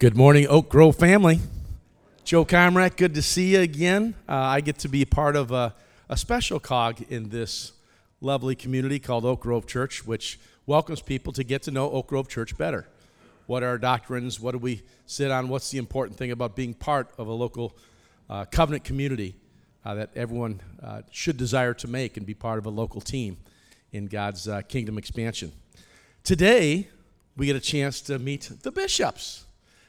Good morning, Oak Grove family. Joe Comrat, good to see you again. Uh, I get to be part of a, a, special cog in this lovely community called Oak Grove Church, which welcomes people to get to know Oak Grove Church better. What are our doctrines? What do we sit on? What's the important thing about being part of a local uh, covenant community uh, that everyone uh, should desire to make and be part of a local team in God's uh, kingdom expansion? Today, we get a chance to meet the bishops.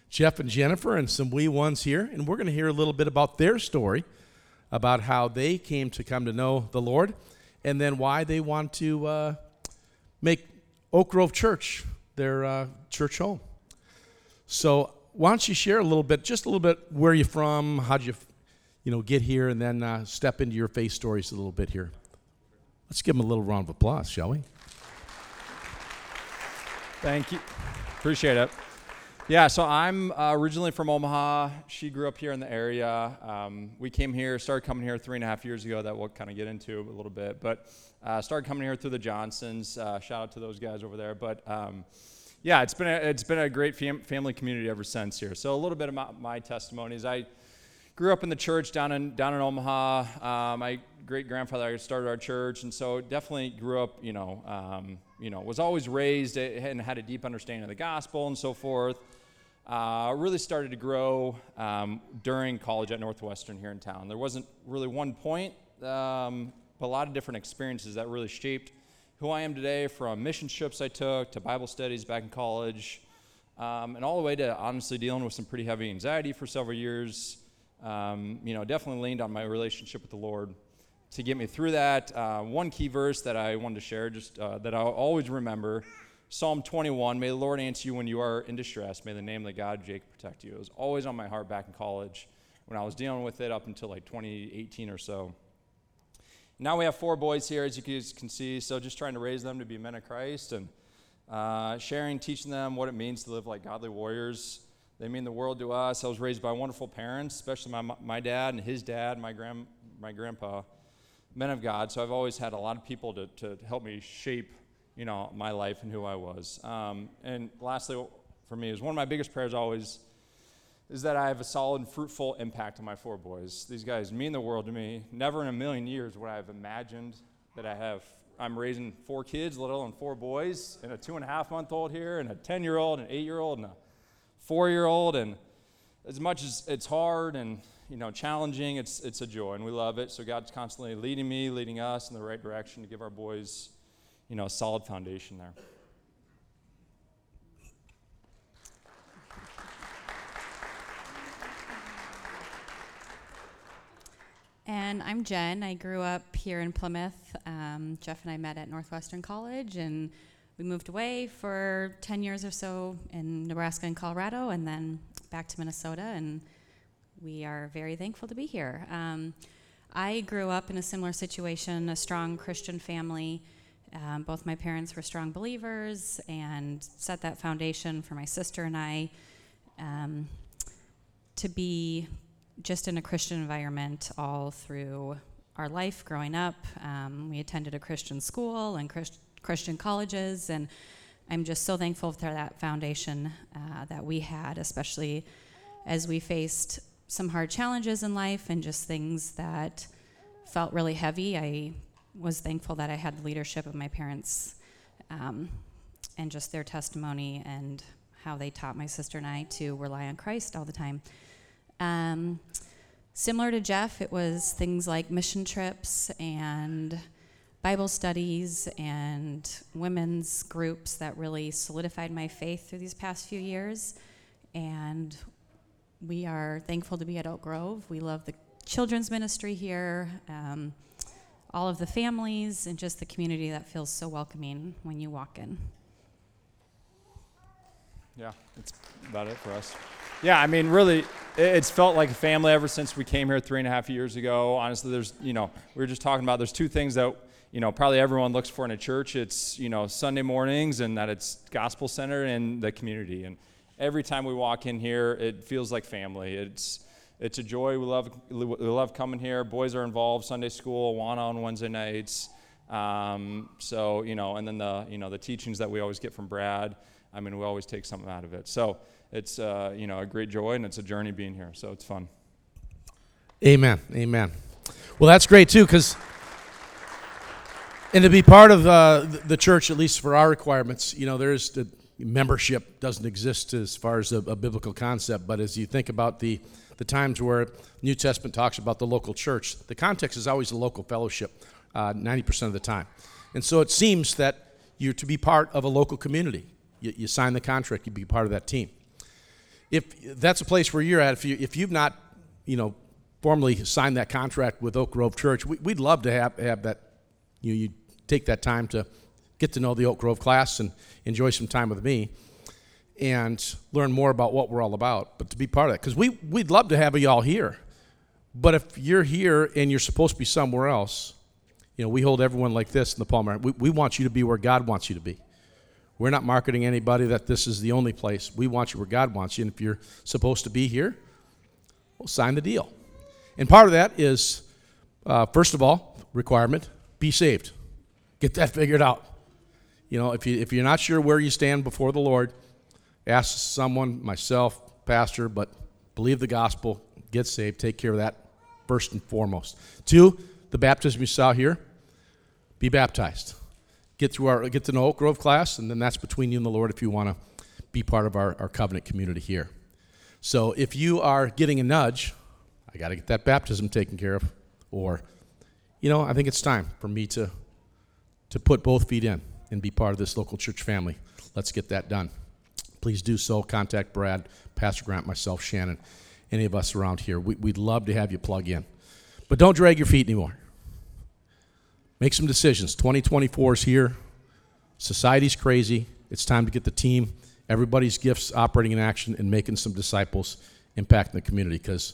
Jeff and Jennifer and some wee ones here, and we're going to hear a little bit about their story, about how they came to come to know the Lord, and then why they want to uh, make Oak Grove Church their uh, church home. So, why don't you share a little bit, just a little bit, where you're from, how'd you, you know, get here, and then uh, step into your faith stories a little bit here. Let's give them a little round of applause, shall we? Thank you. Appreciate it. Yeah, so I'm uh, originally from Omaha. She grew up here in the area. Um, we came here, started coming here three and a half years ago. That we'll kind of get into a little bit, but uh, started coming here through the Johnsons. Uh, shout out to those guys over there. But um, yeah, it's been a, it's been a great fam- family community ever since here. So a little bit about my testimonies. I grew up in the church down in down in Omaha. Uh, my great grandfather started our church, and so definitely grew up. You know, um, you know, was always raised and had a deep understanding of the gospel and so forth uh, really started to grow um, during college at Northwestern here in town. There wasn't really one point, um, but a lot of different experiences that really shaped who I am today from mission trips I took to Bible studies back in college, um, and all the way to honestly dealing with some pretty heavy anxiety for several years. Um, you know, definitely leaned on my relationship with the Lord to get me through that. Uh, one key verse that I wanted to share, just uh, that I'll always remember Psalm 21, may the Lord answer you when you are in distress. May the name of the God Jacob protect you. It was always on my heart back in college when I was dealing with it up until like 2018 or so. Now we have four boys here, as you can see, so just trying to raise them to be men of Christ and uh, sharing, teaching them what it means to live like godly warriors. They mean the world to us. I was raised by wonderful parents, especially my, my dad and his dad, my, grand, my grandpa, men of God. So I've always had a lot of people to, to help me shape you know, my life and who I was. Um, and lastly, for me, is one of my biggest prayers always is that I have a solid, fruitful impact on my four boys. These guys mean the world to me. Never in a million years would I have imagined that I have. I'm raising four kids, let alone four boys, and a two and a half month old here, and a 10 year old, an eight year old, and a four year old. And as much as it's hard and you know challenging, it's it's a joy, and we love it. So God's constantly leading me, leading us in the right direction to give our boys you know, a solid foundation there. And I'm Jen. I grew up here in Plymouth. Um, Jeff and I met at Northwestern College, and we moved away for 10 years or so in Nebraska and Colorado, and then back to Minnesota. And we are very thankful to be here. Um, I grew up in a similar situation, a strong Christian family. Um, both my parents were strong believers and set that foundation for my sister and I um, to be just in a Christian environment all through our life growing up. Um, we attended a Christian school and Christ- Christian colleges, and I'm just so thankful for that foundation uh, that we had, especially as we faced some hard challenges in life and just things that felt really heavy. I was thankful that I had the leadership of my parents um, and just their testimony and how they taught my sister and I to rely on Christ all the time. Um, similar to Jeff, it was things like mission trips and Bible studies and women's groups that really solidified my faith through these past few years. And we are thankful to be at Oak Grove. We love the children's ministry here. Um, all of the families and just the community that feels so welcoming when you walk in. Yeah, that's about it for us. Yeah, I mean, really, it's felt like a family ever since we came here three and a half years ago. Honestly, there's, you know, we were just talking about there's two things that, you know, probably everyone looks for in a church. It's, you know, Sunday mornings and that it's gospel centered and the community. And every time we walk in here, it feels like family. It's, it's a joy. We love, we love coming here. Boys are involved. Sunday school, Awana on Wednesday nights. Um, so you know, and then the you know the teachings that we always get from Brad. I mean, we always take something out of it. So it's uh, you know a great joy and it's a journey being here. So it's fun. Amen. Amen. Well, that's great too, because and to be part of uh, the church, at least for our requirements, you know, there's the membership doesn't exist as far as a, a biblical concept, but as you think about the the times where New Testament talks about the local church, the context is always the local fellowship, uh, 90% of the time. And so it seems that you're to be part of a local community. You, you sign the contract, you be part of that team. If that's a place where you're at, if, you, if you've not, you know, formally signed that contract with Oak Grove Church, we, would love to have, have that, you, know, you take that time to get to know the Oak Grove class and enjoy some time with me and learn more about what we're all about, but to be part of that. Because we, we'd love to have you all here. But if you're here and you're supposed to be somewhere else, you know, we hold everyone like this in the Palmer. We, we want you to be where God wants you to be. We're not marketing anybody that this is the only place. We want you where God wants you. And if you're supposed to be here, well, sign the deal. And part of that is, uh, first of all, requirement be saved. Get that figured out. You know, if, you, if you're not sure where you stand before the Lord, ask someone, myself, pastor, but believe the gospel, get saved, take care of that first and foremost. Two, the baptism you saw here, be baptized. Get through our get to know Oak Grove class, and then that's between you and the Lord if you want to be part of our, our covenant community here. So if you are getting a nudge, I got to get that baptism taken care of, or, you know, I think it's time for me to to put both feet in and be part of this local church family. Let's get that done please do so. Contact Brad, Pastor Grant, myself, Shannon, any of us around here. We, would love to have you plug in. But don't drag your feet anymore. Make some decisions. 2024 is here. Society's crazy. It's time to get the team, everybody's gifts operating in action and making some disciples impacting the community. Because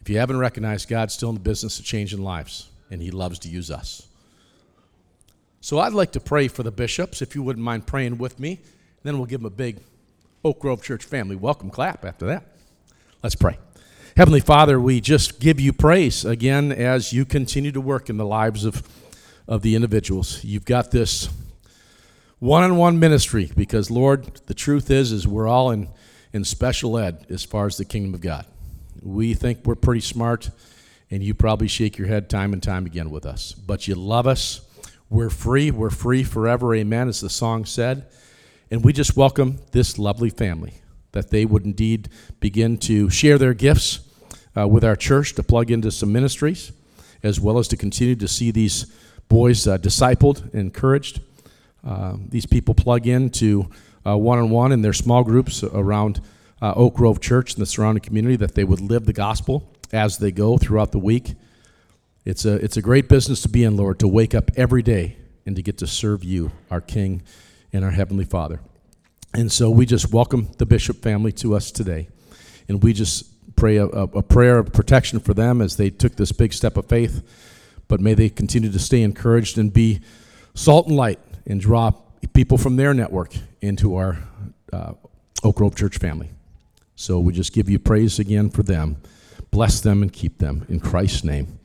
if you haven't recognized, God's still in the business of changing lives, and He loves to use us. So I'd like to pray for the bishops, if you wouldn't mind praying with me. Then we'll give them a big Oak Grove Church family welcome clap after that. Let's pray. Heavenly Father, we just give you praise again as you continue to work in the lives of, of the individuals. You've got this one-on-one ministry because Lord, the truth is is we're all in, in special ed as far as the kingdom of God. We think we're pretty smart, and you probably shake your head time and time again with us. But you love us. We're free. We're free forever. Amen, as the song said. And we just welcome this lovely family that they would indeed begin to share their gifts uh, with our church to plug into some ministries, as well as to continue to see these boys uh, discipled, and encouraged. Uh, these people plug into one on one in their small groups around uh, Oak Grove Church and the surrounding community, that they would live the gospel as they go throughout the week. It's a, it's a great business to be in, Lord, to wake up every day and to get to serve you, our King and our Heavenly Father. And so we just welcome the Bishop family to us today. And we just pray a, a, prayer of protection for them as they took this big step of faith. But may they continue to stay encouraged and be salt and light and draw people from their network into our uh, Oak Grove Church family. So we just give you praise again for them. Bless them and keep them. In Christ's name,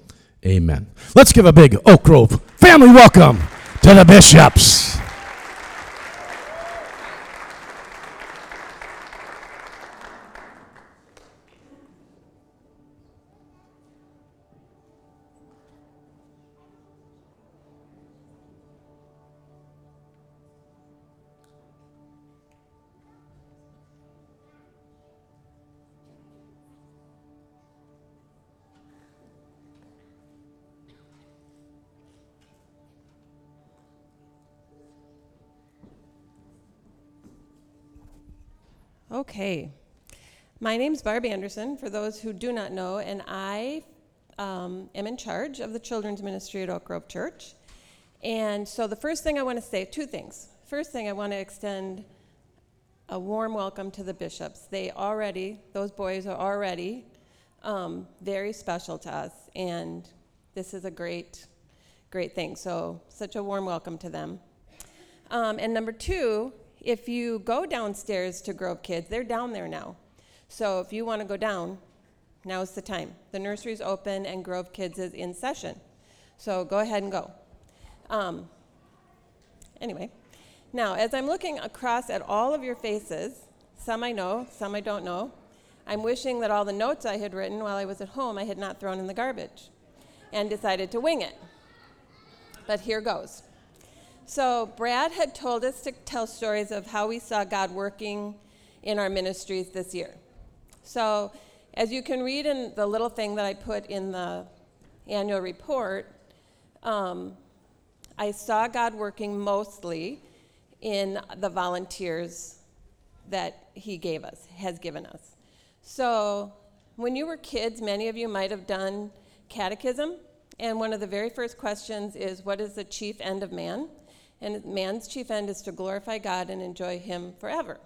amen. Let's give a big Oak Grove family welcome to the bishops. Okay. My name is Barb Anderson, for those who do not know, and I um, am in charge of the children's ministry at Oak Grove Church. And so, the first thing I want to say two things. First thing, I want to extend a warm welcome to the bishops. They already, those boys are already um, very special to us, and this is a great, great thing. So, such a warm welcome to them. Um, and number two, if you go downstairs to Grove Kids, they're down there now. So if you want to go down, now's the time. The nursery's open and Grove Kids is in session. So go ahead and go. Um, anyway, now as I'm looking across at all of your faces, Some I know, some I don't know. I'm wishing that all the notes I had written while I was at home I had not thrown in the garbage and decided to wing it. But here goes. So, Brad had told us to tell stories of how we saw God working in our ministries this year. So, as you can read in the little thing that I put in the annual report, um, I saw God working mostly in the volunteers that He gave us, has given us. So, when you were kids, many of you might have done catechism, and one of the very first questions is What is the chief end of man? And man's chief end is to glorify God and enjoy Him forever.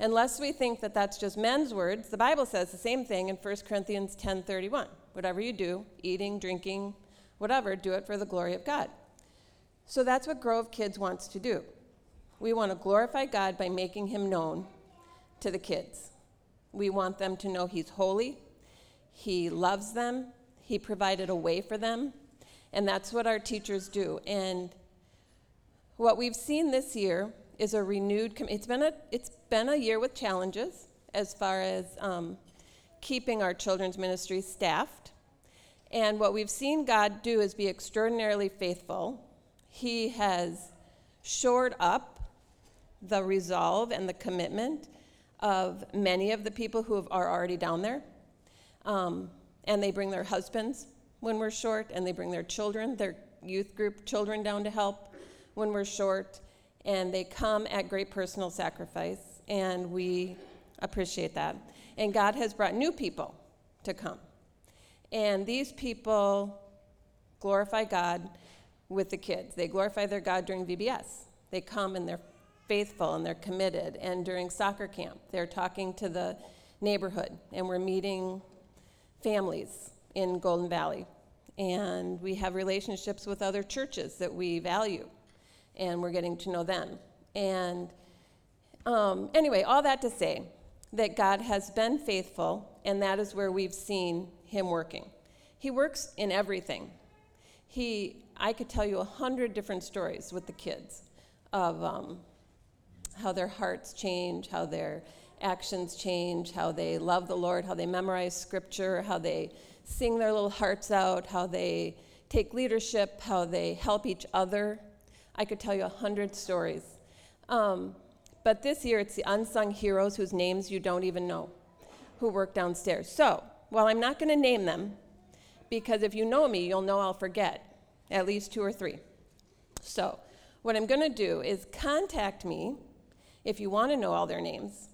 Unless we think that that's just men's words, the Bible says the same thing in 1 Corinthians 10:31. Whatever you do, eating, drinking, whatever, do it for the glory of God. So that's what Grove Kids wants to do. We want to glorify God by making him known to the kids. We want them to know he's holy, he loves them, he provided a way for them, and that's what our teachers do. And what we've seen this year is a renewed. Com- it's been a it's been a year with challenges as far as um, keeping our children's ministry staffed. And what we've seen God do is be extraordinarily faithful. He has shored up the resolve and the commitment of many of the people who are already down there. Um, and they bring their husbands when we're short, and they bring their children, their youth group children down to help when we're short and they come at great personal sacrifice, and we appreciate that. And God has brought new people to come. And these people glorify God with the kids. They glorify their God during VBS. They come and they're faithful and they're committed. And during soccer camp, they're talking to the neighborhood, and we're meeting families in Golden Valley. And we have relationships with other churches that we value and we're getting to know them. And um, anyway, all that to say that God has been faithful, and that is where we've seen Him working. He works in everything. He, I could tell you a hundred different stories with the kids of um, how their hearts change, how their actions change, how they love the Lord, how they memorize scripture, how they sing their little hearts out, how they take leadership, how they help each other I could tell you a hundred stories. Um, but this year, it's the unsung heroes whose names you don't even know who work downstairs. So, while I'm not going to name them, because if you know me, you'll know I'll forget at least two or three. So, what I'm going to do is contact me if you want to know all their names.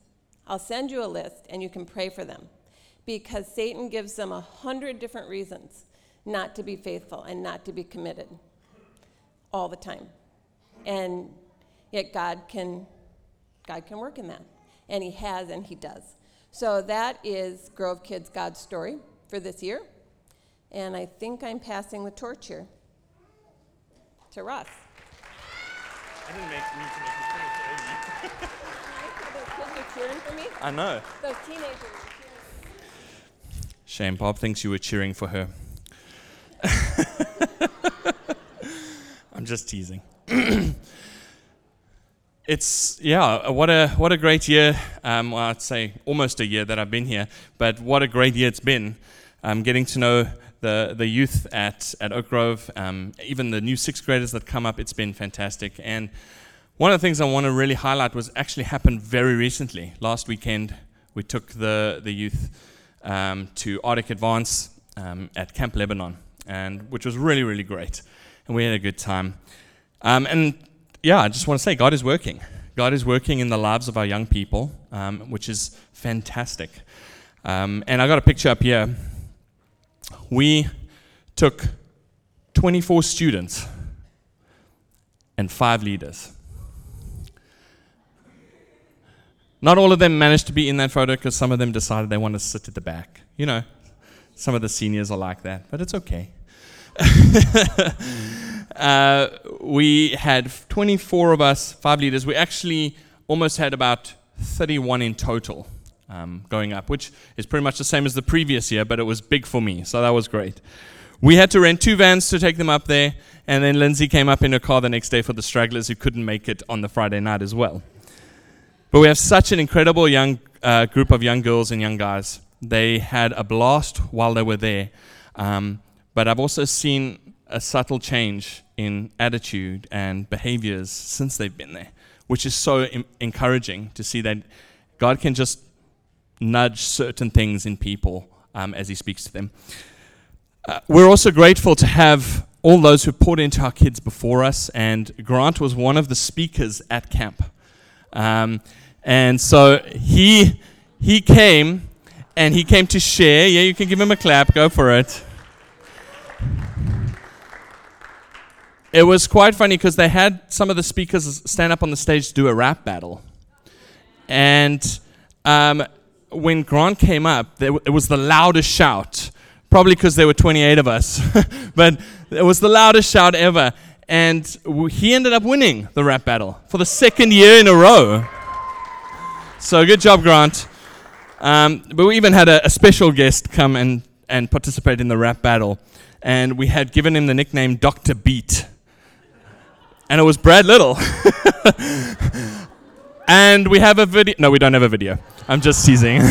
I'll send you a list and you can pray for them because Satan gives them a hundred different reasons not to be faithful and not to be committed all the time and yet God can God can work in that. And he has and he does. So that is Grove Kids God's story for this year. And I think I'm passing the torch here to Russ. I didn't make me to make you finish Those cheering for me. I know. Those teenagers. Shame, Barb thinks you were cheering for her. I'm just teasing. it's yeah, what a what a great year. Um, well, I'd say almost a year that I've been here, but what a great year it's been. Um, getting to know the the youth at at Oak Grove, um, even the new sixth graders that come up. It's been fantastic. And one of the things I want to really highlight was actually happened very recently. Last weekend, we took the the youth um, to Arctic Advance um, at Camp Lebanon, and which was really really great, and we had a good time. Um, and yeah, I just want to say God is working. God is working in the lives of our young people, um, which is fantastic. Um, and I got a picture up here. We took 24 students and five leaders. Not all of them managed to be in that photo because some of them decided they want to sit at the back. You know, some of the seniors are like that, but it's okay. uh, we had 24 of us, five leaders. We actually almost had about 31 in total um, going up, which is pretty much the same as the previous year, but it was big for me, so that was great. We had to rent two vans to take them up there, and then Lindsay came up in her car the next day for the stragglers who couldn't make it on the Friday night as well. But we have such an incredible young uh, group of young girls and young guys. They had a blast while they were there. Um, but I've also seen a subtle change in attitude and behaviors since they've been there, which is so Im- encouraging to see that God can just nudge certain things in people um, as He speaks to them. Uh, we're also grateful to have all those who poured into our kids before us, and Grant was one of the speakers at camp. Um, and so he he came and he came to share. Yeah, you can give him a clap. Go for it. It was quite funny because they had some of the speakers stand up on the stage to do a rap battle. And um, when Grant came up, there, it was the loudest shout. Probably because there were 28 of us. but it was the loudest shout ever. And w- he ended up winning the rap battle for the second year in a row. So good job, Grant. Um, but we even had a, a special guest come and, and participate in the rap battle. And we had given him the nickname Dr. Beat. And it was Brad Little. and we have a video. No, we don't have a video. I'm just teasing.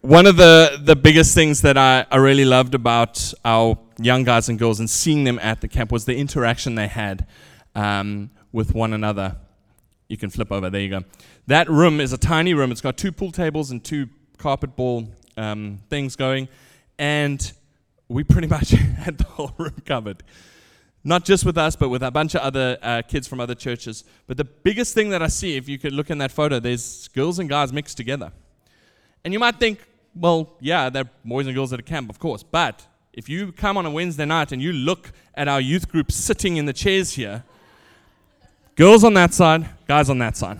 One of the, the biggest things that I, I really loved about our young guys and girls and seeing them at the camp was the interaction they had um, with one another. You can flip over, there you go. That room is a tiny room. It's got two pool tables and two carpet ball um, things going. And we pretty much had the whole room covered. Not just with us, but with a bunch of other uh, kids from other churches. But the biggest thing that I see, if you could look in that photo, there's girls and guys mixed together. And you might think, well, yeah, they're boys and girls at a camp, of course. But if you come on a Wednesday night and you look at our youth group sitting in the chairs here, girls on that side, guys on that side.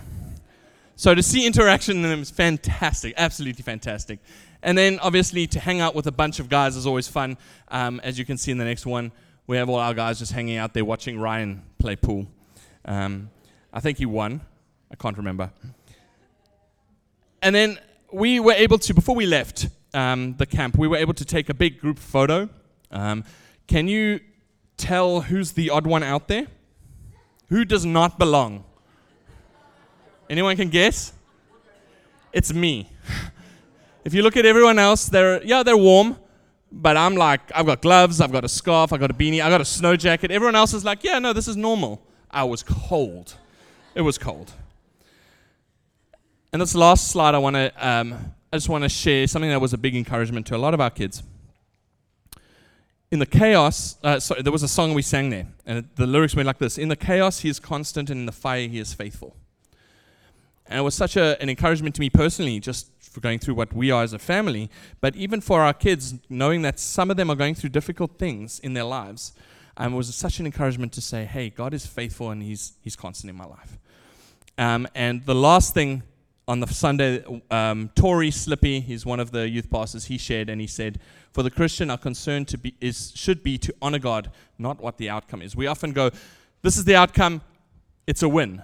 So to see interaction in them is fantastic, absolutely fantastic. And then obviously to hang out with a bunch of guys is always fun. Um, as you can see in the next one, we have all our guys just hanging out there watching Ryan play pool. Um, I think he won. I can't remember. And then we were able to, before we left um, the camp, we were able to take a big group photo. Um, can you tell who's the odd one out there? Who does not belong? Anyone can guess? It's me. if you look at everyone else, they're yeah, they're warm, but I'm like, I've got gloves, I've got a scarf, I've got a beanie, I've got a snow jacket. Everyone else is like, yeah, no, this is normal. I was cold. It was cold. And this last slide, I want to, um, I just want to share something that was a big encouragement to a lot of our kids. In the chaos, uh, sorry, there was a song we sang there, and the lyrics went like this: "In the chaos, he is constant, and in the fire, he is faithful." And it was such a, an encouragement to me personally, just for going through what we are as a family, but even for our kids, knowing that some of them are going through difficult things in their lives, um, it was such an encouragement to say, "Hey, God is faithful, and He's He's constant in my life." Um, and the last thing on the Sunday, um, Tori Slippy, he's one of the youth pastors, he shared and he said, For the Christian, our concern to be, is, should be to honor God, not what the outcome is. We often go, This is the outcome, it's a win.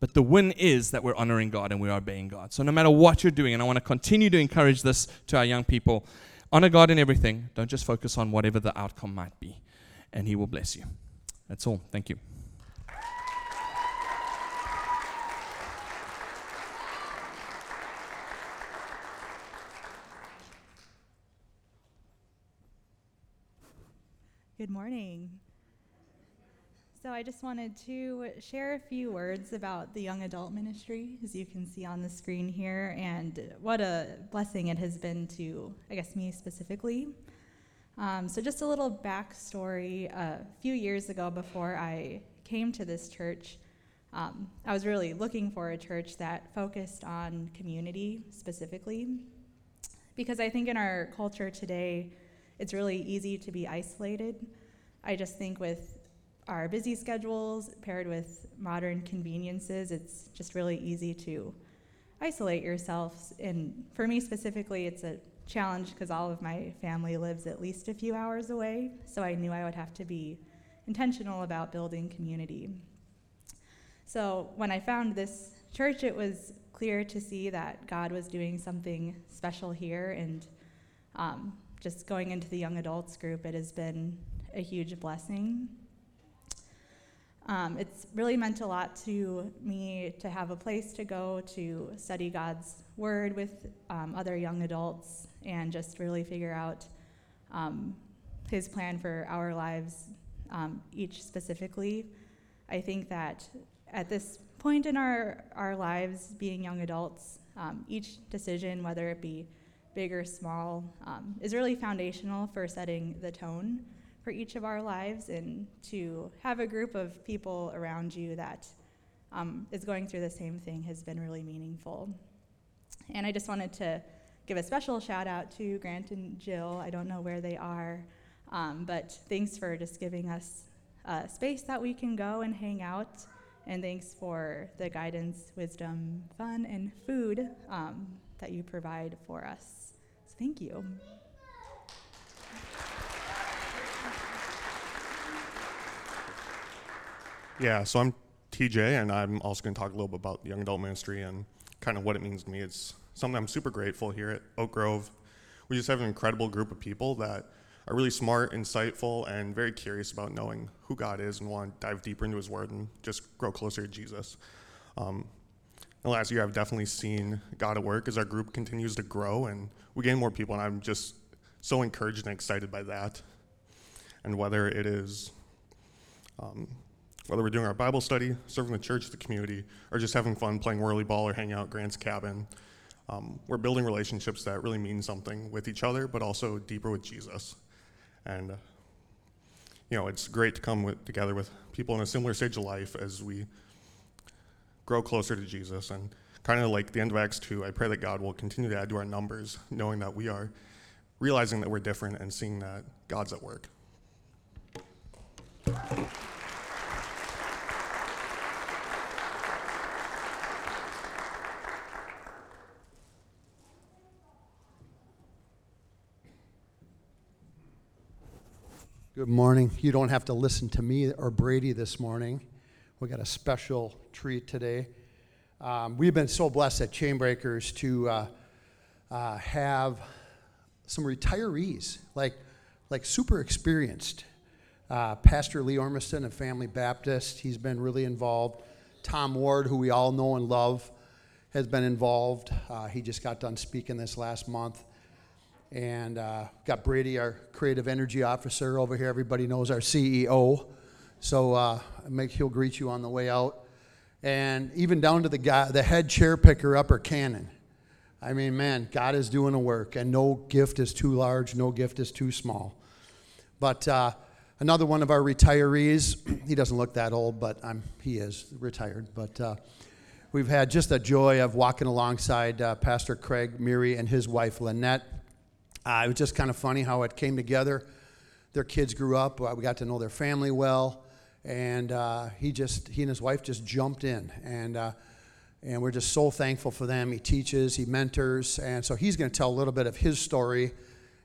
But the win is that we're honoring God and we're obeying God. So no matter what you're doing, and I want to continue to encourage this to our young people honor God in everything. Don't just focus on whatever the outcome might be, and He will bless you. That's all. Thank you. Good morning. So, I just wanted to share a few words about the young adult ministry, as you can see on the screen here, and what a blessing it has been to, I guess, me specifically. Um, so, just a little backstory. A few years ago, before I came to this church, um, I was really looking for a church that focused on community specifically, because I think in our culture today, it's really easy to be isolated. I just think with our busy schedules paired with modern conveniences, it's just really easy to isolate yourself. And for me specifically, it's a challenge because all of my family lives at least a few hours away. So I knew I would have to be intentional about building community. So when I found this church, it was clear to see that God was doing something special here. And um, just going into the young adults group, it has been a huge blessing. Um, it's really meant a lot to me to have a place to go to study God's Word with um, other young adults and just really figure out um, His plan for our lives, um, each specifically. I think that at this point in our, our lives, being young adults, um, each decision, whether it be big or small, um, is really foundational for setting the tone for each of our lives and to have a group of people around you that um, is going through the same thing has been really meaningful. And I just wanted to give a special shout out to Grant and Jill. I don't know where they are, um, but thanks for just giving us a space that we can go and hang out. And thanks for the guidance, wisdom, fun, and food um, that you provide for us. So thank you. Yeah, so I'm TJ, and I'm also going to talk a little bit about young adult ministry and kind of what it means to me. It's something I'm super grateful here at Oak Grove. We just have an incredible group of people that are really smart, insightful, and very curious about knowing who God is and want to dive deeper into His Word and just grow closer to Jesus. Um, the last year, I've definitely seen God at work as our group continues to grow and we gain more people, and I'm just so encouraged and excited by that. And whether it is um, whether we're doing our Bible study, serving the church, the community, or just having fun playing whirly ball or hanging out at Grant's cabin, um, we're building relationships that really mean something with each other, but also deeper with Jesus. And, uh, you know, it's great to come with, together with people in a similar stage of life as we grow closer to Jesus. And kind of like the end of Acts 2, I pray that God will continue to add to our numbers, knowing that we are realizing that we're different and seeing that God's at work. Good morning. You don't have to listen to me or Brady this morning. We got a special treat today. Um, we've been so blessed at Chainbreakers to uh, uh, have some retirees, like like super experienced. Uh, Pastor Lee Ormiston of Family Baptist, he's been really involved. Tom Ward, who we all know and love, has been involved. Uh, he just got done speaking this last month. And uh, got Brady, our creative energy officer over here. Everybody knows our CEO. So uh, make, he'll greet you on the way out. And even down to the guy, the head chair picker upper cannon. I mean, man, God is doing a work, and no gift is too large, no gift is too small. But uh, another one of our retirees, he doesn't look that old, but I'm, he is retired. But uh, we've had just a joy of walking alongside uh, Pastor Craig Meary and his wife Lynette. Uh, it was just kind of funny how it came together. Their kids grew up. Uh, we got to know their family well, and uh, he just he and his wife just jumped in, and uh, and we're just so thankful for them. He teaches, he mentors, and so he's going to tell a little bit of his story,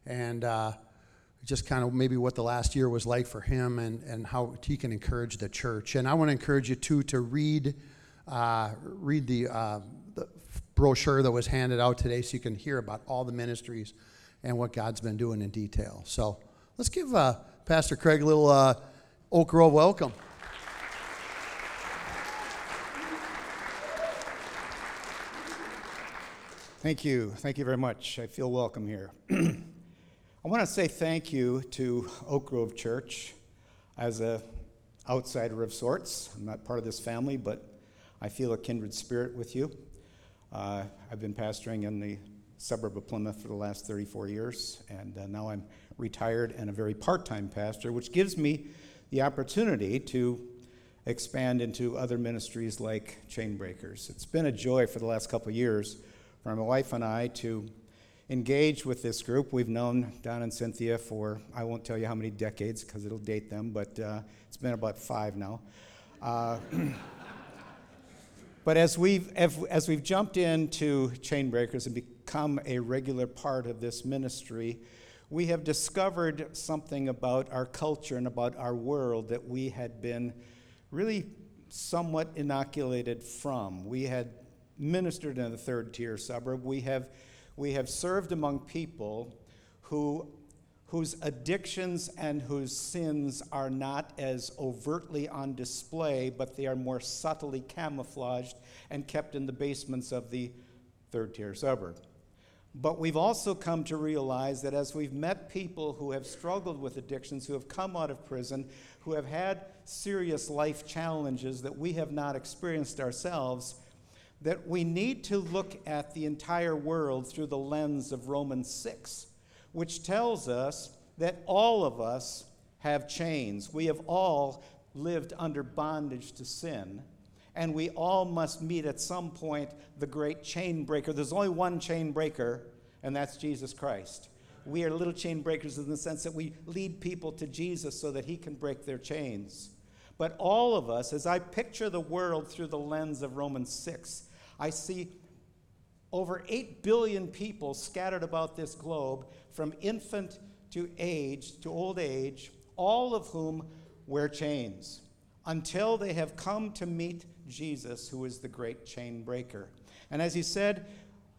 and uh, just kind of maybe what the last year was like for him, and and how he can encourage the church. And I want to encourage you too to read uh, read the. the brochure that was handed out today so you can hear about all the ministries and what God's been doing in detail. So let's give uh, Pastor Craig a little uh, Oak Grove welcome. Thank you. Thank you very much. I feel welcome here. I want to say thank you to Oak Grove Church as a outsider of sorts. I'm not part of this family, but I feel a kindred spirit with you. Uh, I've been pastoring in the suburb of Plymouth for the last 34 years, and uh, now I'm retired and a very part time pastor, which gives me the opportunity to expand into other ministries like Chainbreakers. It's been a joy for the last couple years for my wife and I to engage with this group. We've known Don and Cynthia for, I won't tell you how many decades because it'll date them, but uh, it's been about five now. Uh, but as we've, as we've jumped into Chainbreakers and become a regular part of this ministry, we have discovered something about our culture and about our world that we had been really somewhat inoculated from. We had ministered in the third tier suburb. We have, we have served among people who, whose addictions and whose sins are not as overtly on display, but they are more subtly camouflaged and kept in the basements of the third tier suburb. But we've also come to realize that as we've met people who have struggled with addictions, who have come out of prison, who have had serious life challenges that we have not experienced ourselves, that we need to look at the entire world through the lens of Romans 6, which tells us that all of us have chains. We have all lived under bondage to sin and we all must meet at some point the great chain breaker. There's only one chain breaker, and that's Jesus Christ. We are little chain breakers in the sense that we lead people to Jesus so that he can break their chains. But all of us, as I picture the world through the lens of Romans 6, I see over 8 billion people scattered about this globe from infant to age to old age, all of whom wear chains until they have come to meet Jesus, who is the great chain breaker. And as he said,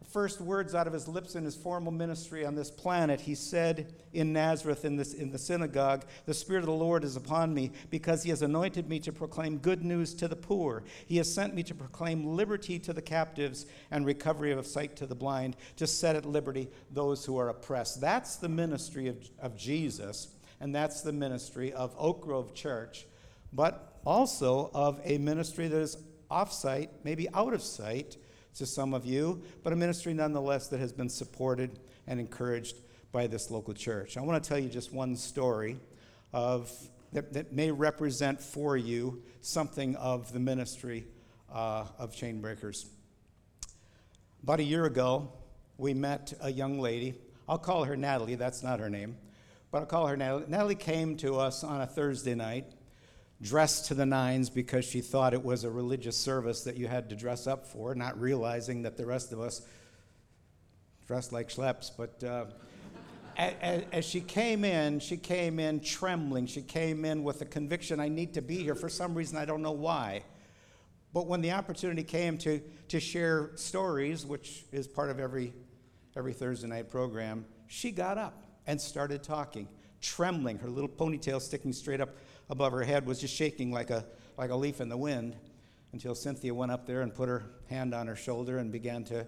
first words out of his lips in his formal ministry on this planet, he said in Nazareth in, this, in the synagogue, The Spirit of the Lord is upon me because he has anointed me to proclaim good news to the poor. He has sent me to proclaim liberty to the captives and recovery of sight to the blind, to set at liberty those who are oppressed. That's the ministry of, of Jesus, and that's the ministry of Oak Grove Church. But also of a ministry that is off site, maybe out of sight to some of you, but a ministry nonetheless that has been supported and encouraged by this local church. I want to tell you just one story of that, that may represent for you something of the ministry uh, of Chainbreakers. About a year ago, we met a young lady. I'll call her Natalie, that's not her name, but I'll call her Natalie. Natalie came to us on a Thursday night dressed to the nines because she thought it was a religious service that you had to dress up for, not realizing that the rest of us dressed like schleps. But uh, as, as, she came in, she came in trembling. She came in with a conviction I need to be here for some reason, I don't know why. But when the opportunity came to, to share stories, which is part of every, every Thursday night program, she got up and started talking, trembling, her little ponytail sticking straight up above her head was just shaking like a, like a leaf in the wind until Cynthia went up there and put her hand on her shoulder and began to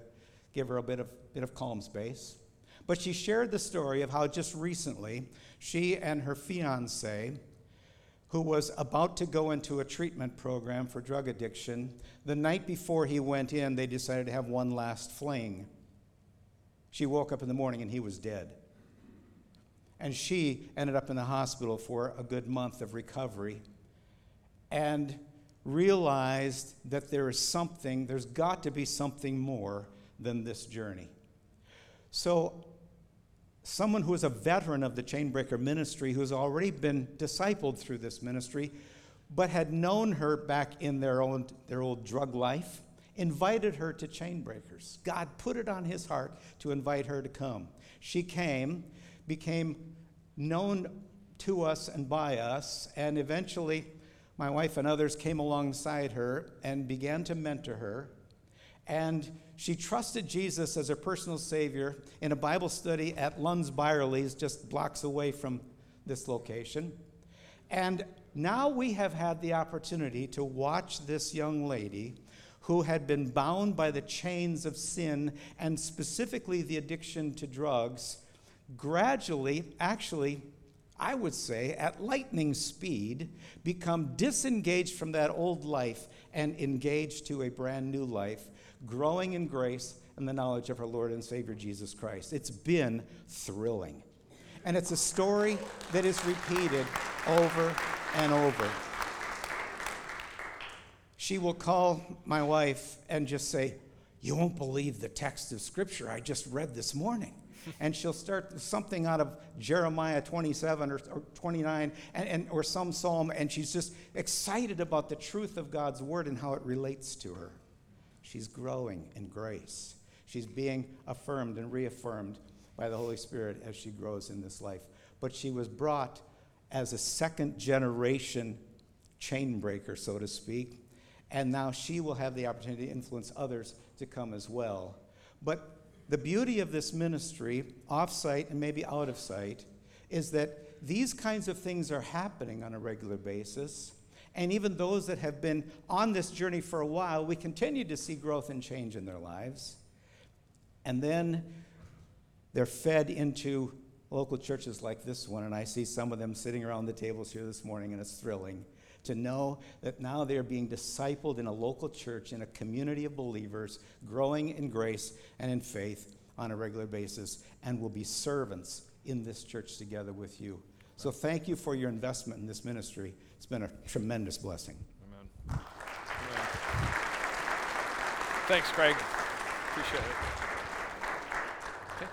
give her a bit of, bit of calm space. But she shared the story of how just recently she and her fiance, who was about to go into a treatment program for drug addiction, the night before he went in, they decided to have one last fling. She woke up in the morning and he was dead. And she ended up in the hospital for a good month of recovery and realized that there is something, there's got to be something more than this journey. So, someone who is a veteran of the Chainbreaker ministry, who's already been discipled through this ministry, but had known her back in their, own, their old drug life, invited her to Chainbreakers. God put it on his heart to invite her to come. She came became known to us and by us, and eventually my wife and others came alongside her and began to mentor her. And she trusted Jesus as her personal Savior in a Bible study at Lunds Byerly's, just blocks away from this location. And now we have had the opportunity to watch this young lady who had been bound by the chains of sin and specifically the addiction to drugs gradually, actually, I would say at lightning speed, become disengaged from that old life and engaged to a brand new life, growing in grace and the knowledge of our Lord and Savior Jesus Christ. It's been thrilling. And it's a story that is repeated over and over. She will call my wife and just say, You won't believe the text of Scripture I just read this morning and she'll start something out of Jeremiah 27 or, or 29 and, and, or some psalm, and she's just excited about the truth of God's word and how it relates to her. She's growing in grace. She's being affirmed and reaffirmed by the Holy Spirit as she grows in this life. But she was brought as a second generation chain breaker, so to speak. And now she will have the opportunity to influence others to come as well. But the beauty of this ministry, off site and maybe out of sight, is that these kinds of things are happening on a regular basis. And even those that have been on this journey for a while, we continue to see growth and change in their lives. And then they're fed into local churches like this one, and I see some of them sitting around the tables here this morning, and it's thrilling to know that now they're being discipled in a local church, in a community of believers, growing in grace and in faith on a regular basis, and will be servants in this church together with you. So thank you for your investment in this ministry. It's been a tremendous blessing. Amen. Amen. Thanks, Craig. Appreciate it. Okay,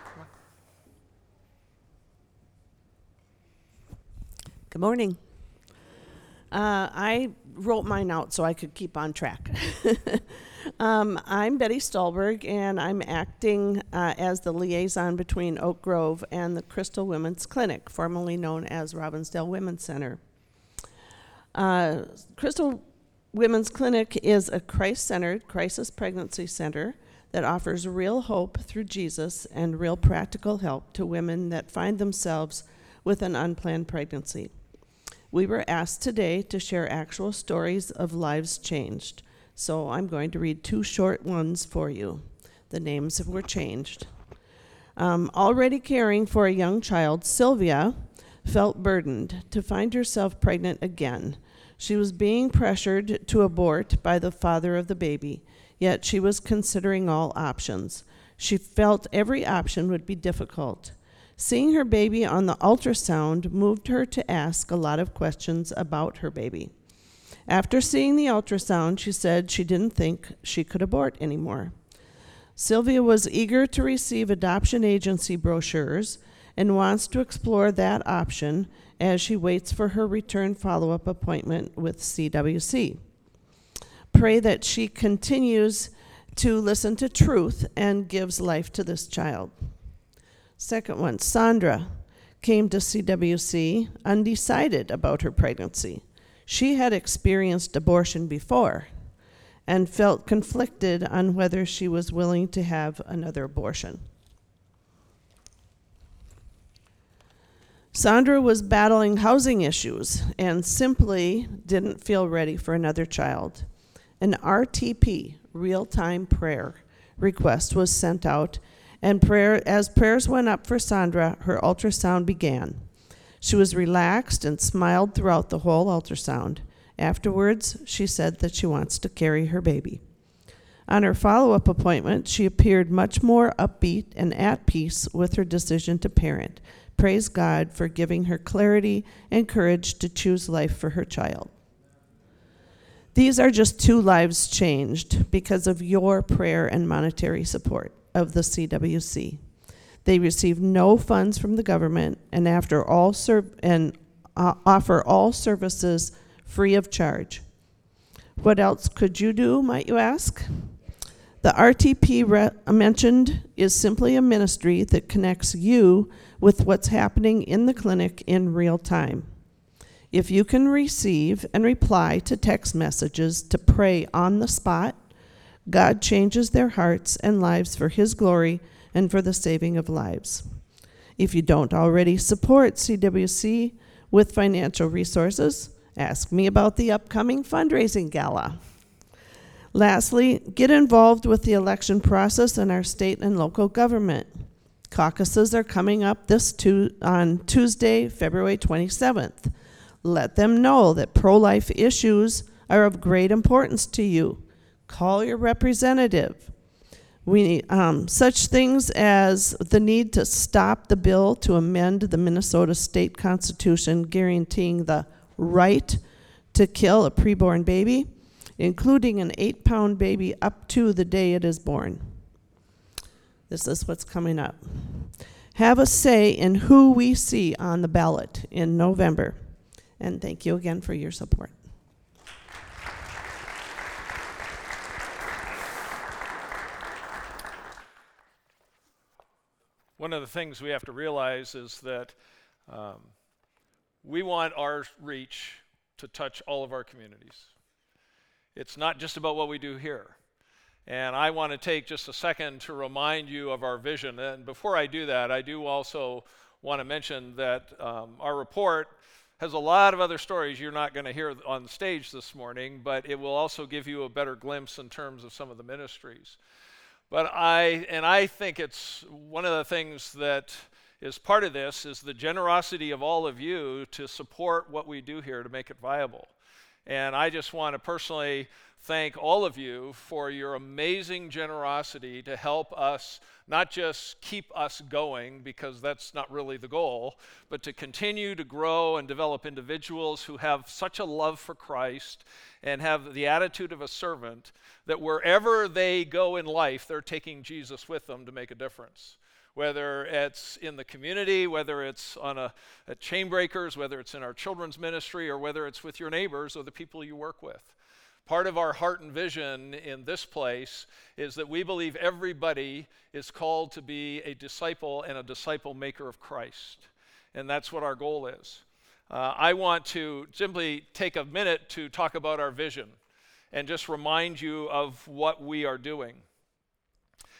Good morning. Uh, I wrote mine out so I could keep on track. um, I'm Betty Stolberg, and I'm acting uh, as the liaison between Oak Grove and the Crystal Women's Clinic, formerly known as Robbinsdale Women's Center. Uh, Crystal Women's Clinic is a Christ centered crisis pregnancy center that offers real hope through Jesus and real practical help to women that find themselves with an unplanned pregnancy. We were asked today to share actual stories of lives changed, so I'm going to read two short ones for you. The names were changed. Um, already caring for a young child, Sylvia felt burdened to find herself pregnant again. She was being pressured to abort by the father of the baby, yet she was considering all options. She felt every option would be difficult. Seeing her baby on the ultrasound moved her to ask a lot of questions about her baby. After seeing the ultrasound, she said she didn't think she could abort anymore. Sylvia was eager to receive adoption agency brochures and wants to explore that option as she waits for her return follow up appointment with CWC. Pray that she continues to listen to truth and gives life to this child. Second one, Sandra came to CWC undecided about her pregnancy. She had experienced abortion before and felt conflicted on whether she was willing to have another abortion. Sandra was battling housing issues and simply didn't feel ready for another child. An RTP, real time prayer, request was sent out and prayer, as prayers went up for Sandra, her ultrasound began. She was relaxed and smiled throughout the whole ultrasound. Afterwards, she said that she wants to carry her baby. On her follow up appointment, she appeared much more upbeat and at peace with her decision to parent. Praise God for giving her clarity and courage to choose life for her child. These are just two lives changed because of your prayer and monetary support of the CWC. They receive no funds from the government and after all serv- and uh, offer all services free of charge. What else could you do, might you ask? The RTP re- mentioned is simply a ministry that connects you with what's happening in the clinic in real time. If you can receive and reply to text messages to pray on the spot, God changes their hearts and lives for His glory and for the saving of lives. If you don't already support CWC with financial resources, ask me about the upcoming fundraising gala. Lastly, get involved with the election process in our state and local government. Caucuses are coming up this tu- on Tuesday, February 27th. Let them know that pro life issues are of great importance to you Call your representative. We, um, such things as the need to stop the bill to amend the Minnesota state constitution guaranteeing the right to kill a preborn baby, including an eight pound baby up to the day it is born. This is what's coming up. Have a say in who we see on the ballot in November. And thank you again for your support. One of the things we have to realize is that um, we want our reach to touch all of our communities. It's not just about what we do here. And I want to take just a second to remind you of our vision. And before I do that, I do also want to mention that um, our report has a lot of other stories you're not going to hear on stage this morning, but it will also give you a better glimpse in terms of some of the ministries. But I, and I think it's one of the things that is part of this is the generosity of all of you to support what we do here to make it viable. And I just want to personally thank all of you for your amazing generosity to help us not just keep us going, because that's not really the goal, but to continue to grow and develop individuals who have such a love for Christ and have the attitude of a servant that wherever they go in life, they're taking Jesus with them to make a difference whether it's in the community, whether it's on a, at Chainbreakers, whether it's in our children's ministry, or whether it's with your neighbors or the people you work with. Part of our heart and vision in this place is that we believe everybody is called to be a disciple and a disciple maker of Christ. And that's what our goal is. Uh, I want to simply take a minute to talk about our vision and just remind you of what we are doing.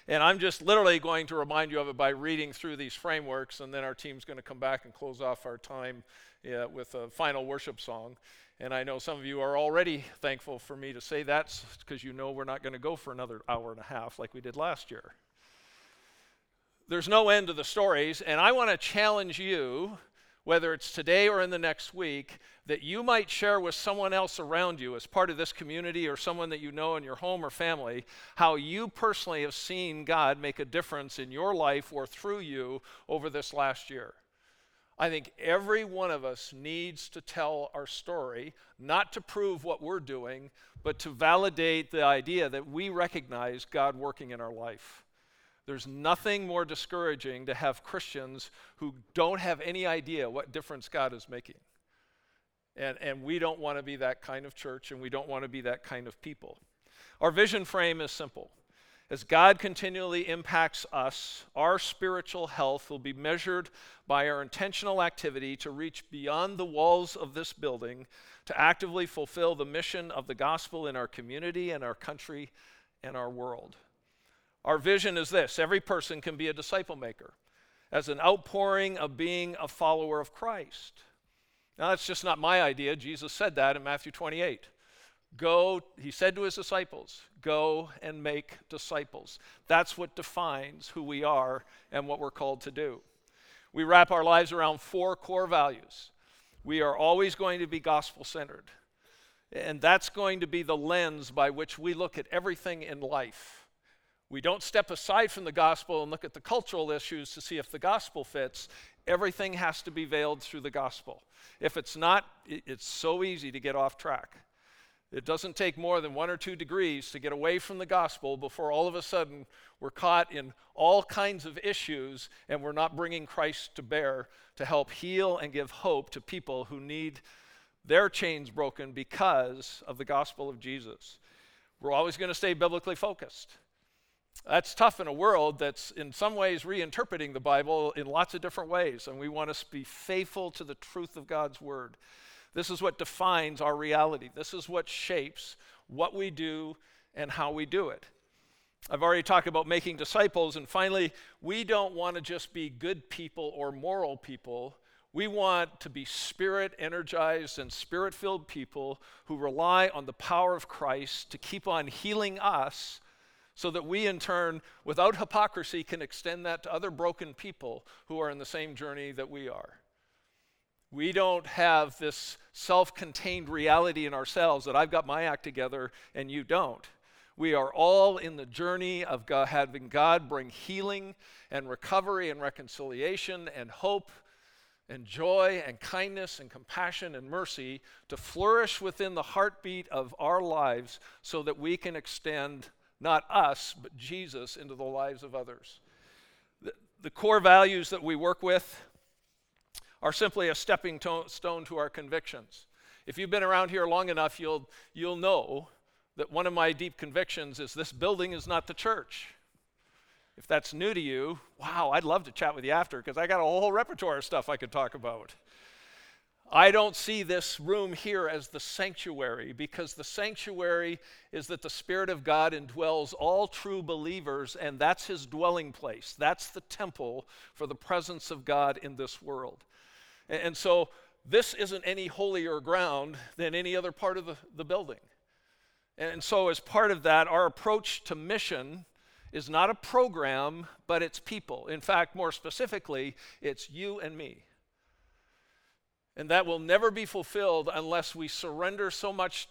And I'm just literally going to remind you of it by reading through these frameworks, and then our team's going to come back and close off our time yeah, with a final worship song. And I know some of you are already thankful for me to say that because you know we're not going to go for another hour and a half like we did last year. There's no end to the stories, and I want to challenge you, whether it's today or in the next week, that you might share with someone else around you as part of this community or someone that you know in your home or family how you personally have seen God make a difference in your life or through you over this last year. I think every one of us needs to tell our story, not to prove what we're doing, but to validate the idea that we recognize God working in our life. There's nothing more discouraging to have Christians who don't have any idea what difference God is making. And, and we don't want to be that kind of church, and we don't want to be that kind of people. Our vision frame is simple as God continually impacts us, our spiritual health will be measured by our intentional activity to reach beyond the walls of this building to actively fulfill the mission of the gospel in our community and our country and our world. Our vision is this every person can be a disciple maker as an outpouring of being a follower of Christ. Now, that's just not my idea. Jesus said that in Matthew 28. Go, he said to his disciples, go and make disciples. That's what defines who we are and what we're called to do. We wrap our lives around four core values. We are always going to be gospel centered, and that's going to be the lens by which we look at everything in life. We don't step aside from the gospel and look at the cultural issues to see if the gospel fits. Everything has to be veiled through the gospel. If it's not, it's so easy to get off track. It doesn't take more than one or two degrees to get away from the gospel before all of a sudden we're caught in all kinds of issues and we're not bringing Christ to bear to help heal and give hope to people who need their chains broken because of the gospel of Jesus. We're always going to stay biblically focused. That's tough in a world that's in some ways reinterpreting the Bible in lots of different ways, and we want to be faithful to the truth of God's word. This is what defines our reality. This is what shapes what we do and how we do it. I've already talked about making disciples, and finally, we don't want to just be good people or moral people. We want to be spirit energized and spirit filled people who rely on the power of Christ to keep on healing us so that we, in turn, without hypocrisy, can extend that to other broken people who are in the same journey that we are. We don't have this self contained reality in ourselves that I've got my act together and you don't. We are all in the journey of God, having God bring healing and recovery and reconciliation and hope and joy and kindness and compassion and mercy to flourish within the heartbeat of our lives so that we can extend not us, but Jesus into the lives of others. The, the core values that we work with are simply a stepping to- stone to our convictions. If you've been around here long enough, you'll, you'll know that one of my deep convictions is this building is not the church. If that's new to you, wow, I'd love to chat with you after because I got a whole repertoire of stuff I could talk about. I don't see this room here as the sanctuary because the sanctuary is that the Spirit of God indwells all true believers, and that's His dwelling place. That's the temple for the presence of God in this world. And, so, this isn't any holier ground than any other part of the, the building. And so, as part of that, our approach to mission is not a program, but it's people. In fact, more specifically, it's you and me. And that will never be fulfilled unless we surrender so much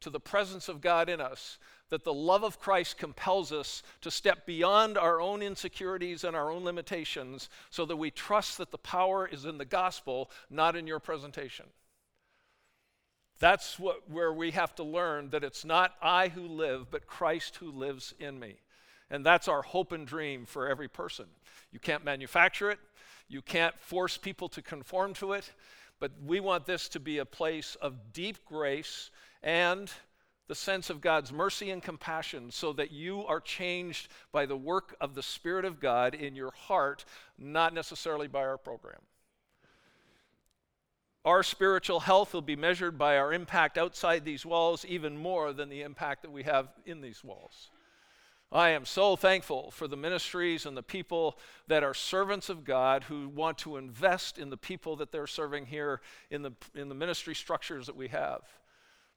to the presence of God in us that the love of Christ compels us to step beyond our own insecurities and our own limitations so that we trust that the power is in the gospel, not in your presentation. That's what, where we have to learn that it's not I who live, but Christ who lives in me. And that's our hope and dream for every person. You can't manufacture it, you can't force people to conform to it, but we want this to be a place of deep grace and the sense of God's mercy and compassion so that you are changed by the work of the Spirit of God in your heart, not necessarily by our program. Our spiritual health will be measured by our impact outside these walls even more than the impact that we have in these walls. I am so thankful for the ministries and the people that are servants of God who want to invest in the people that they're serving here in the, in the ministry structures that we have.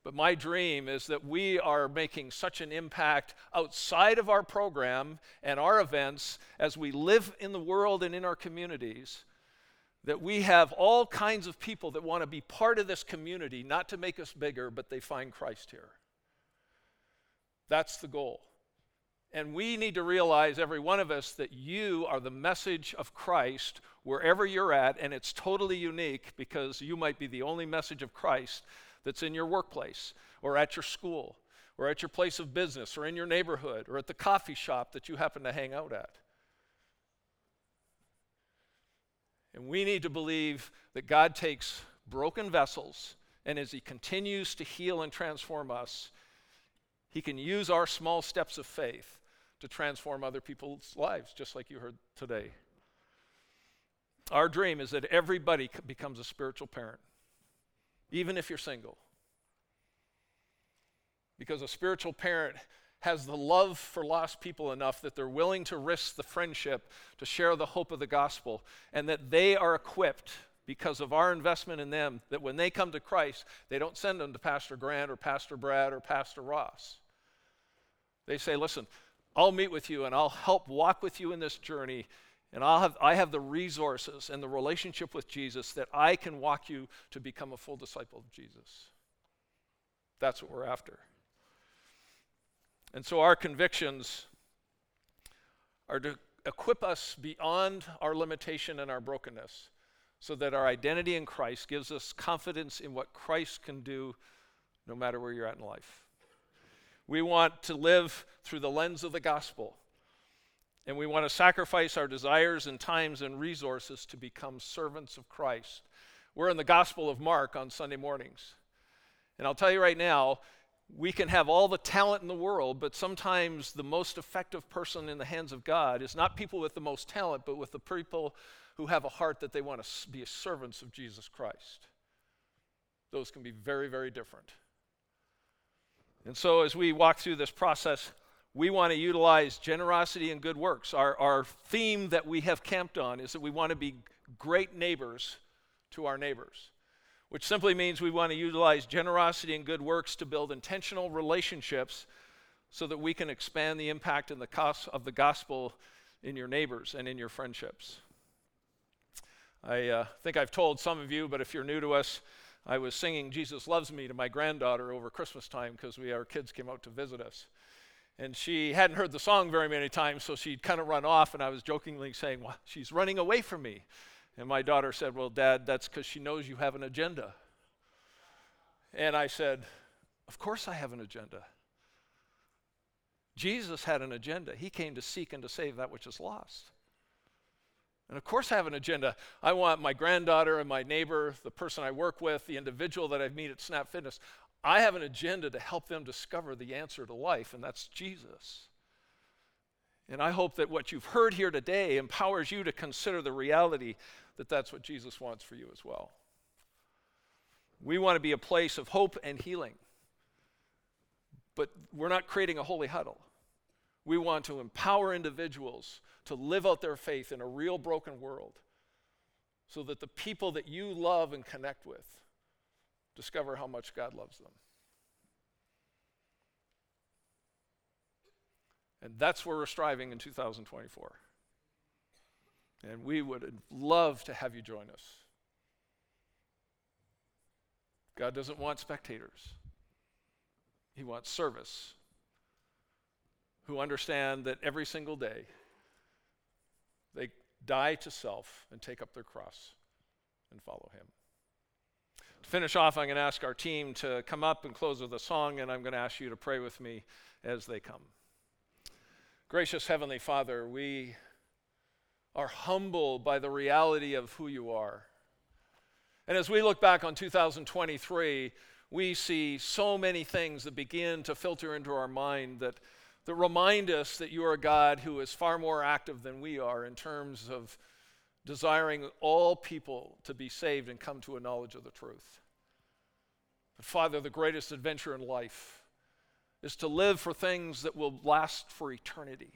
But my dream is that we are making such an impact outside of our program and our events as we live in the world and in our communities that we have all kinds of people that want to be part of this community, not to make us bigger, but they find Christ here. That's the goal. And we need to realize, every one of us, that you are the message of Christ wherever you're at, and it's totally unique because you might be the only message of Christ that's in your workplace, or at your school, or at your place of business, or in your neighborhood, or at the coffee shop that you happen to hang out at. And we need to believe that God takes broken vessels, and as He continues to heal and transform us, He can use our small steps of faith to transform other people's lives, just like you heard today. Our dream is that everybody becomes a spiritual parent, even if you're single. Because a spiritual parent has the love for lost people enough that they're willing to risk the friendship to share the hope of the gospel, and that they are equipped because of our investment in them that when they come to Christ, they don't send them to Pastor Grant or Pastor Brad or Pastor Ross. They say, listen, I'll meet with you and I'll help walk with you in this journey. And I'll have, I have the resources and the relationship with Jesus that I can walk you to become a full disciple of Jesus. That's what we're after. And so our convictions are to equip us beyond our limitation and our brokenness so that our identity in Christ gives us confidence in what Christ can do no matter where you're at in life. We want to live through the lens of the gospel. And we want to sacrifice our desires and times and resources to become servants of Christ. We're in the Gospel of Mark on Sunday mornings. And I'll tell you right now, we can have all the talent in the world, but sometimes the most effective person in the hands of God is not people with the most talent, but with the people who have a heart that they want to be servants of Jesus Christ. Those can be very, very different. And so, as we walk through this process, we want to utilize generosity and good works. Our, our theme that we have camped on is that we want to be great neighbors to our neighbors, which simply means we want to utilize generosity and good works to build intentional relationships so that we can expand the impact and the cost of the gospel in your neighbors and in your friendships. I uh, think I've told some of you, but if you're new to us, I was singing Jesus Loves Me to my granddaughter over Christmas time because we our kids came out to visit us. And she hadn't heard the song very many times, so she'd kind of run off, and I was jokingly saying, Well, she's running away from me. And my daughter said, Well, Dad, that's because she knows you have an agenda. And I said, Of course I have an agenda. Jesus had an agenda. He came to seek and to save that which is lost. And of course, I have an agenda. I want my granddaughter and my neighbor, the person I work with, the individual that I meet at Snap Fitness, I have an agenda to help them discover the answer to life, and that's Jesus. And I hope that what you've heard here today empowers you to consider the reality that that's what Jesus wants for you as well. We want to be a place of hope and healing. But we're not creating a holy huddle. We want to empower individuals to live out their faith in a real broken world so that the people that you love and connect with discover how much God loves them. And that's where we're striving in 2024. And we would love to have you join us. God doesn't want spectators, He wants service who understand that every single day they die to self and take up their cross and follow Him. Finish off, I'm going to ask our team to come up and close with a song, and I'm going to ask you to pray with me as they come. Gracious Heavenly Father, we are humbled by the reality of who you are. And as we look back on 2023, we see so many things that begin to filter into our mind that, that remind us that you are a God who is far more active than we are in terms of desiring all people to be saved and come to a knowledge of the truth. Father, the greatest adventure in life is to live for things that will last for eternity.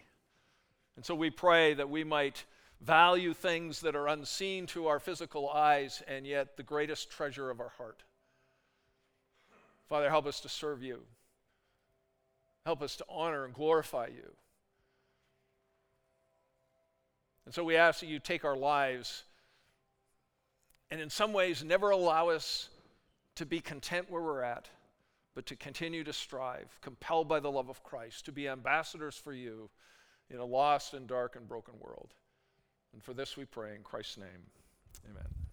And so we pray that we might value things that are unseen to our physical eyes and yet the greatest treasure of our heart. Father, help us to serve you. Help us to honor and glorify you. And so we ask that you take our lives and in some ways never allow us to be content where we're at but to continue to strive, compelled by the love of Christ, to be ambassadors for you in a lost and dark and broken world. And for this we pray in Christ's name. Amen.